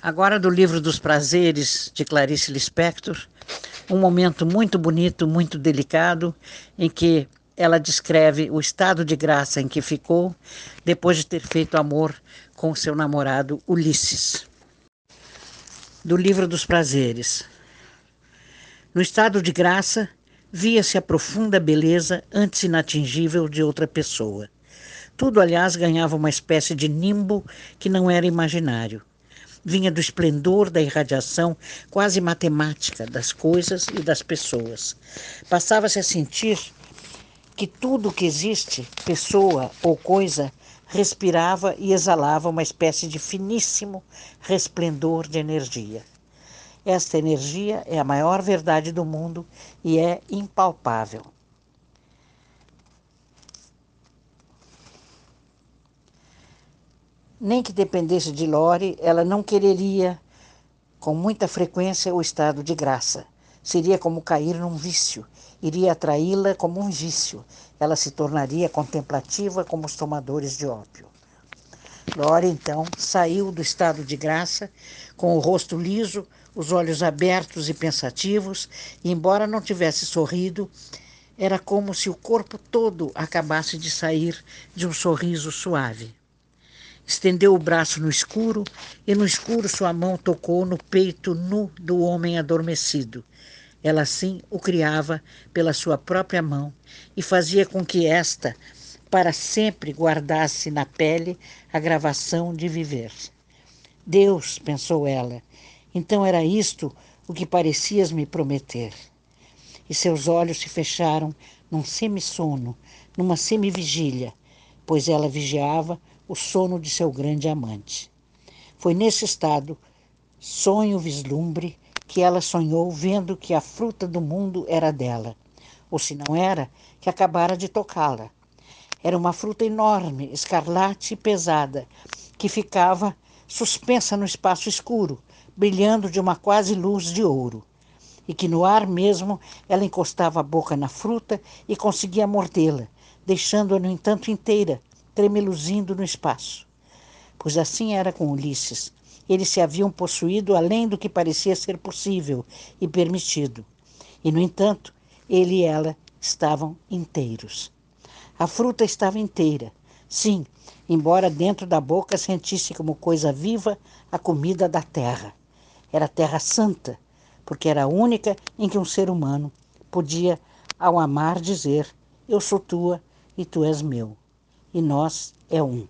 Agora do livro dos prazeres de Clarice Lispector, um momento muito bonito, muito delicado, em que ela descreve o estado de graça em que ficou depois de ter feito amor com seu namorado Ulisses. Do livro dos prazeres. No estado de graça, via-se a profunda beleza antes inatingível de outra pessoa. Tudo, aliás, ganhava uma espécie de nimbo que não era imaginário vinha do esplendor da irradiação quase matemática das coisas e das pessoas. Passava-se a sentir que tudo que existe, pessoa ou coisa, respirava e exalava uma espécie de finíssimo resplendor de energia. Esta energia é a maior verdade do mundo e é impalpável. Nem que dependesse de Lore, ela não quereria com muita frequência o estado de graça. Seria como cair num vício, iria atraí-la como um vício. Ela se tornaria contemplativa como os tomadores de ópio. Lore, então, saiu do estado de graça, com o rosto liso, os olhos abertos e pensativos, e, embora não tivesse sorrido, era como se o corpo todo acabasse de sair de um sorriso suave. Estendeu o braço no escuro e no escuro sua mão tocou no peito nu do homem adormecido. Ela assim o criava pela sua própria mão e fazia com que esta para sempre guardasse na pele a gravação de viver. Deus, pensou ela, então era isto o que parecias me prometer. E seus olhos se fecharam num semissono, numa semivigília, pois ela vigiava o sono de seu grande amante. Foi nesse estado, sonho vislumbre, que ela sonhou vendo que a fruta do mundo era dela, ou se não era, que acabara de tocá-la. Era uma fruta enorme, escarlate e pesada, que ficava suspensa no espaço escuro, brilhando de uma quase luz de ouro, e que no ar mesmo ela encostava a boca na fruta e conseguia mordê-la, deixando-a, no entanto, inteira, tremeluzindo no espaço. Pois assim era com Ulisses. Eles se haviam possuído além do que parecia ser possível e permitido. E, no entanto, ele e ela estavam inteiros. A fruta estava inteira. Sim, embora dentro da boca sentisse como coisa viva a comida da terra. Era terra santa, porque era a única em que um ser humano podia, ao amar, dizer: Eu sou tua e tu és meu e nós é um.